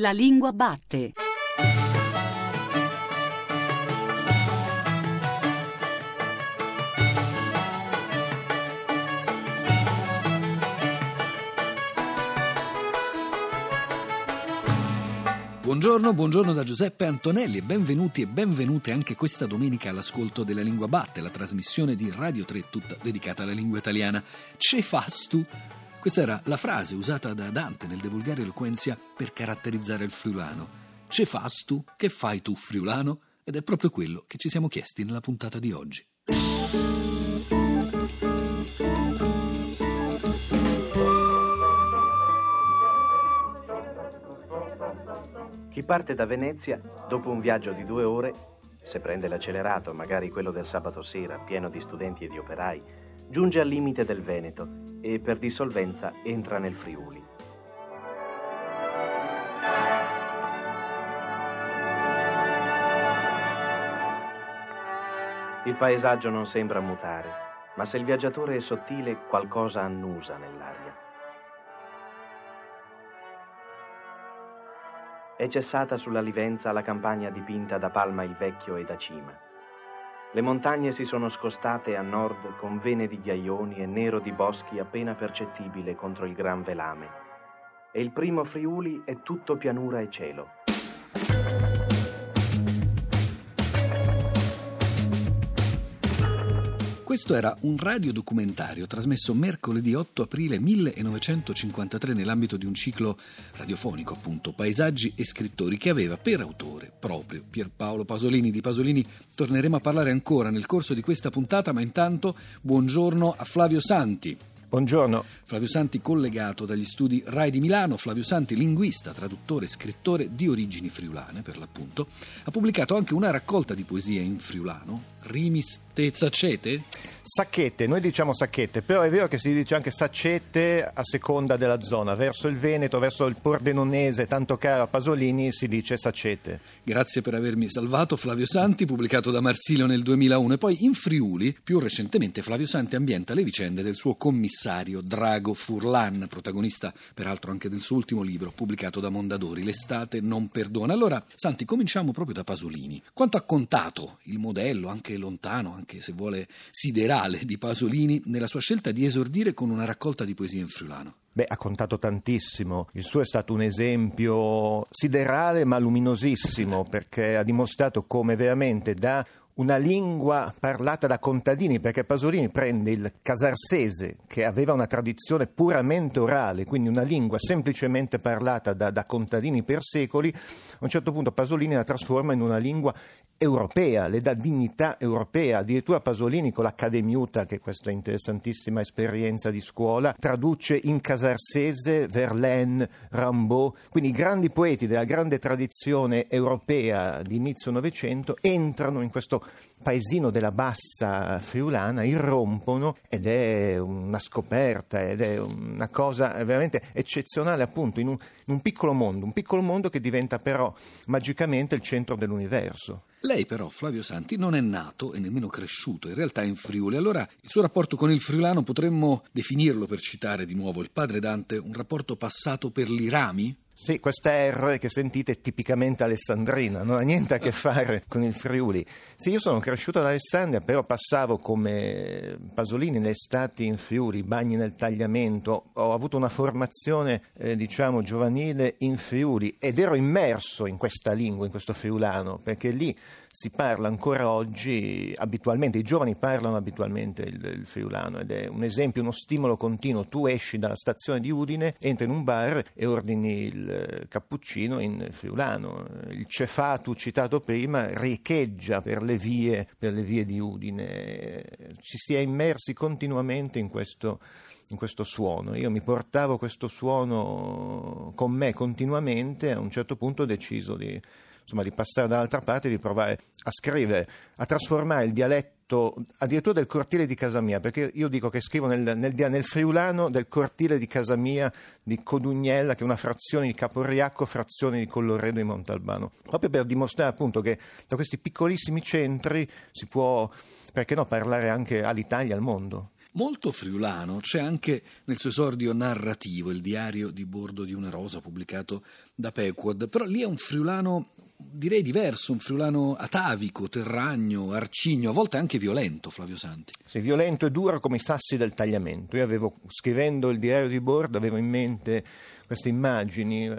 La lingua batte. Buongiorno, buongiorno da Giuseppe Antonelli e benvenuti e benvenute anche questa domenica all'ascolto della Lingua Batte, la trasmissione di Radio 3 tutta dedicata alla lingua italiana. Ce fastu? Questa era la frase usata da Dante nel De Vulgare Eloquenzia per caratterizzare il friulano. Ce fastu? Che fai tu, friulano? Ed è proprio quello che ci siamo chiesti nella puntata di oggi. Chi parte da Venezia, dopo un viaggio di due ore, se prende l'accelerato, magari quello del sabato sera, pieno di studenti e di operai, giunge al limite del Veneto e per dissolvenza entra nel Friuli. Il paesaggio non sembra mutare, ma se il viaggiatore è sottile, qualcosa annusa nell'aria. È cessata sulla Livenza la campagna dipinta da Palma il Vecchio e da Cima. Le montagne si sono scostate a nord con vene di ghiaioni e nero di boschi appena percettibile contro il gran velame. E il primo Friuli è tutto pianura e cielo. Questo era un radiodocumentario trasmesso mercoledì 8 aprile 1953 nell'ambito di un ciclo radiofonico, appunto, Paesaggi e scrittori, che aveva per autore proprio Pierpaolo Pasolini. Di Pasolini torneremo a parlare ancora nel corso di questa puntata, ma intanto buongiorno a Flavio Santi. Buongiorno. Flavio Santi collegato dagli studi RAI di Milano, Flavio Santi linguista, traduttore, scrittore di origini friulane per l'appunto, ha pubblicato anche una raccolta di poesie in friulano, Rimis te zacete? Sacchette, noi diciamo sacchette, però è vero che si dice anche saccette a seconda della zona, verso il Veneto, verso il Pordenonese, tanto caro a Pasolini, si dice saccette. Grazie per avermi salvato Flavio Santi, pubblicato da Marsilio nel 2001 e poi in Friuli, più recentemente Flavio Santi ambienta le vicende del suo commissario Drago Furlan, protagonista peraltro anche del suo ultimo libro pubblicato da Mondadori, L'estate non perdona. Allora, Santi, cominciamo proprio da Pasolini. Quanto ha contato il modello, anche lontano, anche se vuole siderale, di Pasolini nella sua scelta di esordire con una raccolta di poesie in friulano? Beh, ha contato tantissimo. Il suo è stato un esempio siderale ma luminosissimo perché ha dimostrato come veramente da una lingua parlata da contadini, perché Pasolini prende il casarsese, che aveva una tradizione puramente orale, quindi una lingua semplicemente parlata da, da contadini per secoli, a un certo punto Pasolini la trasforma in una lingua europea, le dà dignità europea. Addirittura Pasolini con l'Accademiuta, che è questa interessantissima esperienza di scuola, traduce in casarsese Verlaine, Rimbaud, quindi i grandi poeti della grande tradizione europea di inizio Novecento entrano in questo paesino della bassa friulana, irrompono ed è una scoperta, ed è una cosa veramente eccezionale appunto in un, in un piccolo mondo, un piccolo mondo che diventa però magicamente il centro dell'universo. Lei però, Flavio Santi, non è nato e nemmeno cresciuto in realtà in Friuli. Allora il suo rapporto con il friulano potremmo definirlo, per citare di nuovo il padre Dante, un rapporto passato per l'irami? Sì, questa R che sentite è tipicamente alessandrina, non ha niente a che fare con il Friuli. Sì, io sono cresciuto ad Alessandria, però passavo come Pasolini le estati in Friuli, bagni nel tagliamento, ho avuto una formazione, eh, diciamo, giovanile in Friuli ed ero immerso in questa lingua, in questo friulano, perché lì si parla ancora oggi abitualmente, i giovani parlano abitualmente il, il friulano ed è un esempio, uno stimolo continuo. Tu esci dalla stazione di Udine, entri in un bar e ordini il cappuccino in friulano. Il cefatu citato prima riecheggia per le vie, per le vie di Udine. Ci si è immersi continuamente in questo in questo suono. Io mi portavo questo suono con me continuamente, a un certo punto ho deciso di, insomma, di passare dall'altra parte e di provare a scrivere, a trasformare il dialetto addirittura del cortile di casa mia, perché io dico che scrivo nel, nel, nel friulano del cortile di casa mia di Codugnella, che è una frazione di Caporriacco, frazione di Colloredo di Montalbano, proprio per dimostrare appunto che da questi piccolissimi centri si può, perché no, parlare anche all'Italia, al mondo. Molto friulano c'è anche nel suo esordio narrativo, il diario di bordo di una rosa pubblicato da Pequod, però lì è un friulano direi diverso, un friulano atavico, terragno, arcigno, a volte anche violento, Flavio Santi. Sì, violento e duro come i sassi del tagliamento. Io avevo, scrivendo il diario di bordo, avevo in mente queste immagini, eh,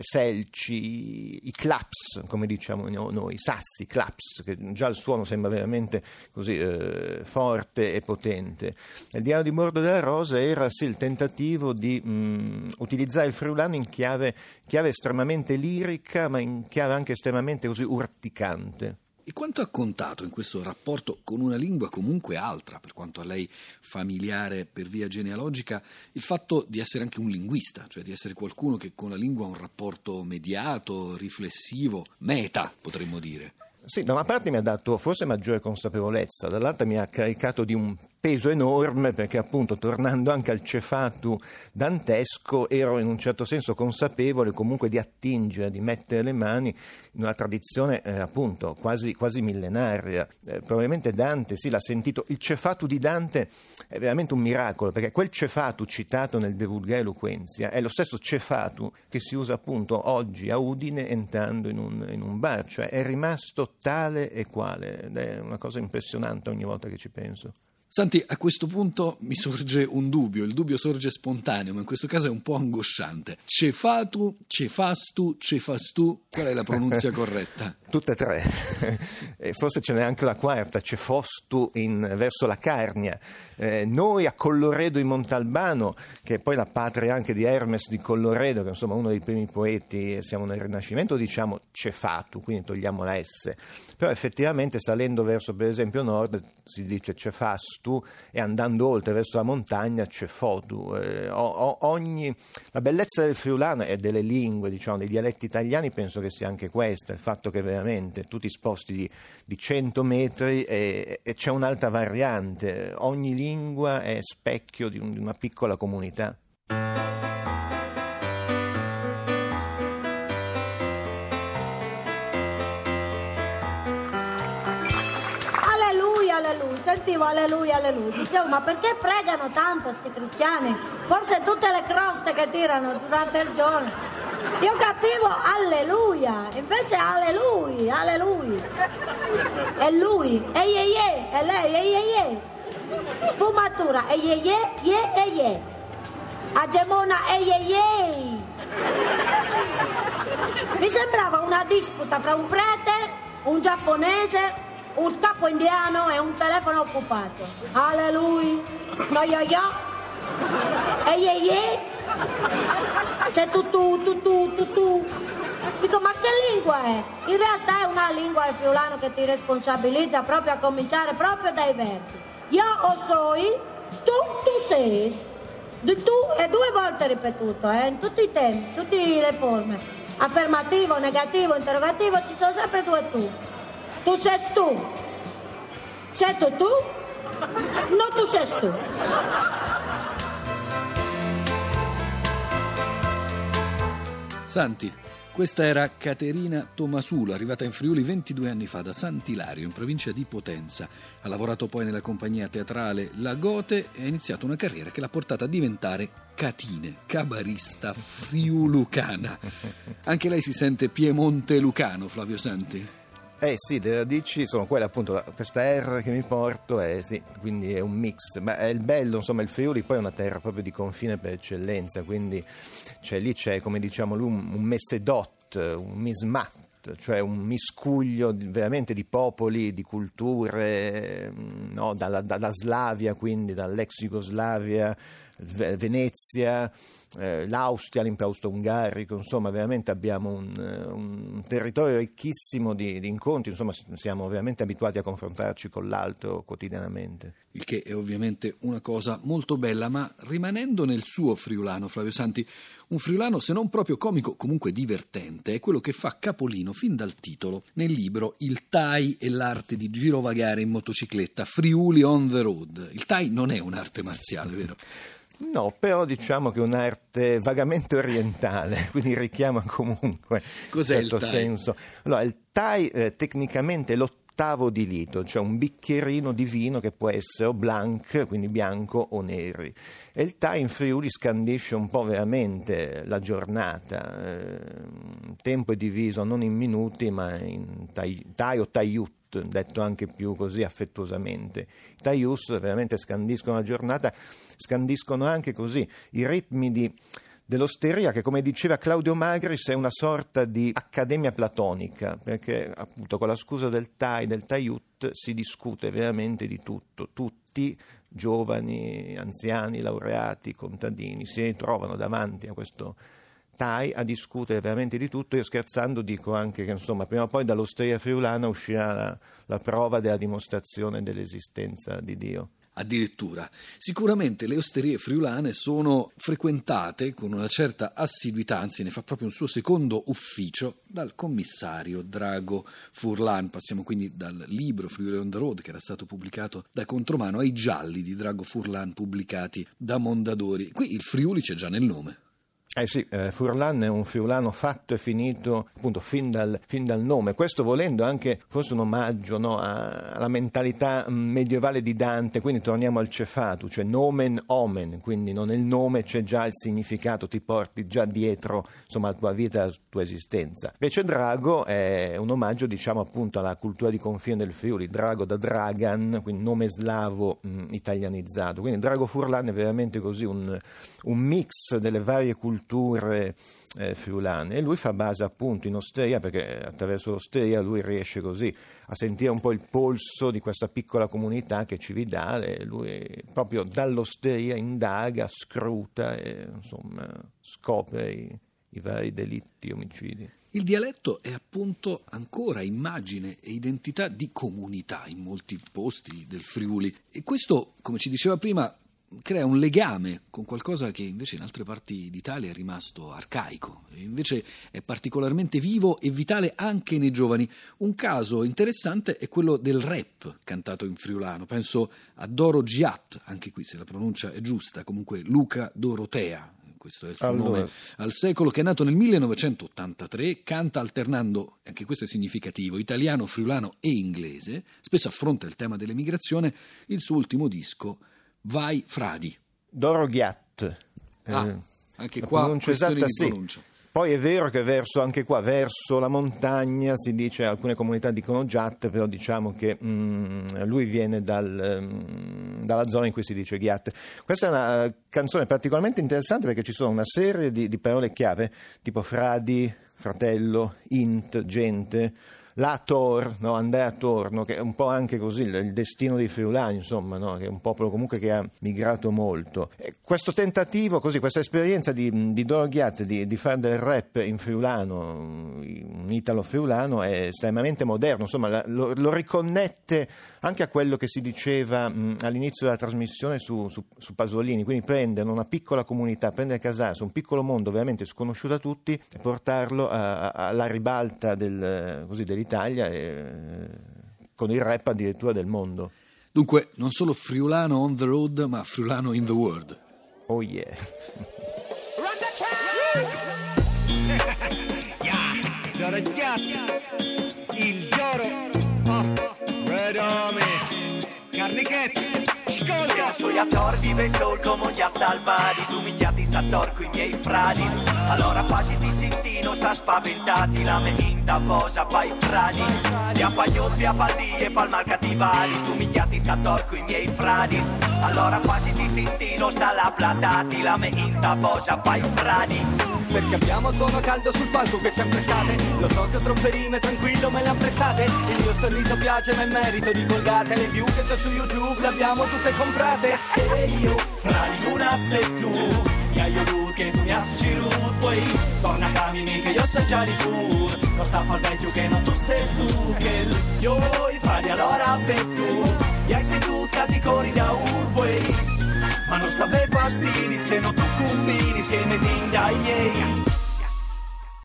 selci, i claps, come diciamo noi, i sassi, claps, che già il suono sembra veramente così eh, forte e potente. Il diario di bordo della Rosa era sì il tentativo di mh, mm, utilizzare il friulano in chiave, chiave estremamente lirica, ma in chiave anche estremamente così urticante. E quanto ha contato in questo rapporto con una lingua comunque altra, per quanto a lei familiare per via genealogica, il fatto di essere anche un linguista, cioè di essere qualcuno che con la lingua ha un rapporto mediato, riflessivo, meta, potremmo dire? Sì, da una parte mi ha dato forse maggiore consapevolezza, dall'altra mi ha caricato di un peso enorme perché appunto tornando anche al cefatu dantesco ero in un certo senso consapevole comunque di attingere, di mettere le mani in una tradizione eh, appunto quasi, quasi millenaria. Eh, probabilmente Dante sì l'ha sentito, il cefatu di Dante è veramente un miracolo perché quel cefatu citato nel De Vulgae Eloquenzia è lo stesso cefatu che si usa appunto oggi a Udine entrando in un, in un bar, cioè è rimasto tale e quale ed è una cosa impressionante ogni volta che ci penso. Santi, a questo punto mi sorge un dubbio, il dubbio sorge spontaneo, ma in questo caso è un po' angosciante. Cefatu, cefastu, cefastu, qual è la pronuncia corretta? Tutte e tre, e forse ce n'è anche la quarta, cefostu in, verso la Carnia. Eh, noi a Colloredo in Montalbano, che è poi la patria anche di Hermes di Colloredo, che insomma uno dei primi poeti, siamo nel Rinascimento, diciamo cefatu, quindi togliamo la S. Però effettivamente salendo verso per esempio nord si dice cefastu tu e andando oltre verso la montagna c'è fotu. Eh, ogni, la bellezza del friulano e delle lingue, diciamo, dei dialetti italiani penso che sia anche questa, il fatto che veramente tu ti sposti di, di 100 metri e, e, c'è un'altra variante, ogni lingua è specchio di, un, di una piccola comunità. sentivo alleluia, alleluia. Dicevo, ma perché pregano tanto questi cristiani? Forse tutte le croste che tirano durante il giorno. Io capivo alleluia, invece alleluia, alleluia. E lui, e ye ye, e lei, e ye ye. Sfumatura, e ye ye, ye e ye. Agemona, e ye ye. Mi sembrava una disputa fra un prete, un giapponese un capo indiano e un telefono occupato. Alleluia, no yo yo, e ye ye, se tu tu tu tu tu tu. Dico, ma che lingua è? In realtà è una lingua il friulano che ti responsabilizza proprio a cominciare proprio dai verbi. Io o soi, tu tu sei. Tu è due volte ripetuto, eh, in tutti i tempi, tutte le forme. Affermativo, negativo, interrogativo, ci sono sempre due tu. Tu sei tu. Sei tu tu? No, tu sei tu. Santi, questa era Caterina Tomasulo, arrivata in Friuli 22 anni fa da Sant'Ilario, in provincia di Potenza. Ha lavorato poi nella compagnia teatrale La Gote e ha iniziato una carriera che l'ha portata a diventare Catine, cabarista friulucana. Anche lei si sente piemonte-lucano, Flavio Santi? Eh sì, le radici sono quelle appunto, questa R che mi porto, è, sì, quindi è un mix, ma è il bello, insomma il Friuli poi è una terra proprio di confine per eccellenza, quindi cioè, lì c'è come diciamo lui un, messedot, un mismat, cioè un miscuglio veramente di popoli, di culture, mm, no, dalla, dalla Slavia, quindi dall'ex Jugoslavia, Venezia, eh, l'Austria, l'impero austro-ungarico, insomma veramente abbiamo un, eh, un territorio ricchissimo di, di, incontri, insomma siamo veramente abituati a confrontarci con l'altro quotidianamente. Il che è ovviamente una cosa molto bella, ma rimanendo nel suo friulano, Flavio Santi, un friulano se non proprio comico, comunque divertente, è quello che fa capolino fin dal titolo nel libro Il TAI e l'arte di girovagare in motocicletta, Friuli on the road. Il TAI non è un'arte marziale, vero? No, però diciamo che è un'arte vagamente orientale, quindi richiama comunque Cos'è certo il senso. Allora, il Thai eh, tecnicamente lo ottavo di litro, cioè un bicchierino di vino che può essere o blanc, quindi bianco o neri. E il TAI in Friuli scandisce un po' veramente la giornata. Eh, tempo è diviso non in minuti ma in TAI o TAIUT detto anche più così affettuosamente. I Taius veramente scandiscono la giornata, scandiscono anche così i ritmi di dell'osteria che come diceva Claudio Magris è una sorta di accademia platonica perché appunto con la scusa del Tai, del Taiut si discute veramente di tutto, tutti giovani, anziani, laureati, contadini si ritrovano davanti a questo Tai a discutere veramente di tutto. Io scherzando dico anche che insomma, prima o poi dall'osteria friulana uscirà la, la prova della dimostrazione dell'esistenza di Dio addirittura. Sicuramente le osterie friulane sono frequentate con una certa assiduità, anzi ne fa proprio un suo secondo ufficio, dal commissario Drago Furlan. Passiamo quindi dal libro Friuli on the Road che era stato pubblicato da Contromano ai gialli di Drago Furlan pubblicati da Mondadori. Qui il Friuli c'è già nel nome. Eh sì, eh, Furlan è un friulano fatto e finito appunto fin dal, fin dal nome, questo volendo anche forse un omaggio no, a, alla mentalità mm, medievale di Dante, quindi torniamo al cefatu, cioè nomen omen, quindi non nel nome c'è già il significato, ti porti già dietro insomma, la tua vita, la tua esistenza. Invece Drago è un omaggio diciamo appunto alla cultura di confine del Friuli, Drago da Dragan, quindi nome slavo mh, mm, italianizzato, quindi Drago Furlan è veramente così un, un mix delle varie culture culture eh, friulane. E lui fa base appunto in osteria perché attraverso l'osteria lui riesce così a sentire un po' il polso di questa piccola comunità che è cividale, lui proprio dall'osteria indaga, scruta e insomma scopre i, i vari delitti, omicidi. Il dialetto è appunto ancora immagine e identità di comunità in molti posti del Friuli. E questo, come ci diceva prima, crea un legame con qualcosa che invece in altre parti d'Italia è rimasto arcaico, invece è particolarmente vivo e vitale anche nei giovani. Un caso interessante è quello del rap cantato in friulano, penso a Doro Giat, anche qui se la pronuncia è giusta, comunque Luca Dorotea, questo è il suo allora. nome al secolo, che è nato nel 1983, canta alternando, anche questo è significativo, italiano, friulano e inglese, spesso affronta il tema dell'emigrazione, il suo ultimo disco Vai Fradi. Doroghiat. Ah, eh, anche qua pronuncia esatta, sì. Poi è vero che verso, anche qua, verso la montagna, si dice, alcune comunità dicono Giat, però diciamo che mm, lui viene dal, mm, dalla zona in cui si dice Ghiat. Questa è una canzone particolarmente interessante perché ci sono una serie di, di parole chiave, tipo fradi, fratello, int, gente, la Tor, no? Andrea Torno, che è un po' anche così il, destino dei friulani, insomma, no? che è un popolo comunque che ha migrato molto. E questo tentativo, così, questa esperienza di, di Dorghiat di, di fare del rap in friulano, un italo-friulano, è estremamente moderno, insomma, lo, lo, riconnette anche a quello che si diceva mh, all'inizio della trasmissione su, su, su, Pasolini, quindi prendere una piccola comunità, prendere Casas, un piccolo mondo veramente sconosciuto a tutti e portarlo a, a, alla ribalta del, così, dell'Italia d'Italia e con il rap addirittura del mondo. Dunque, non solo friulano on the road, ma friulano in the world. Oh yeah. Run the track! yeah, il Gioro, oh, Red Army, Carnichetti. Ascolta! Sui attori vive sol come gli azzalbadi Tu mi chiati s'attor coi miei fradis Allora quasi ti senti non sta spaventati La me inta posa pai fradi. Ti appaiotti a paldi e palmar cattivali Tu mi chiati s'attor coi miei fradis Allora quasi ti senti non sta la platati La me inta posa pai fradi. Perché abbiamo il suono caldo sul palco che sempre state Lo so che rime, tranquillo me le apprestate. Il mio sorriso piace ma è merito di colgate. Le view che c'ho su YouTube le abbiamo tutte comprate. E io, fra una sei tu Mi aiuto che tu mi hai sucirut Poi torna a camini che io so già di fur Non sta a peggio che non tu sei tu Che io, fra allora per tu. Mi hai seduta di cori da un Ma non sta be fastidi se non tu combini Schemi di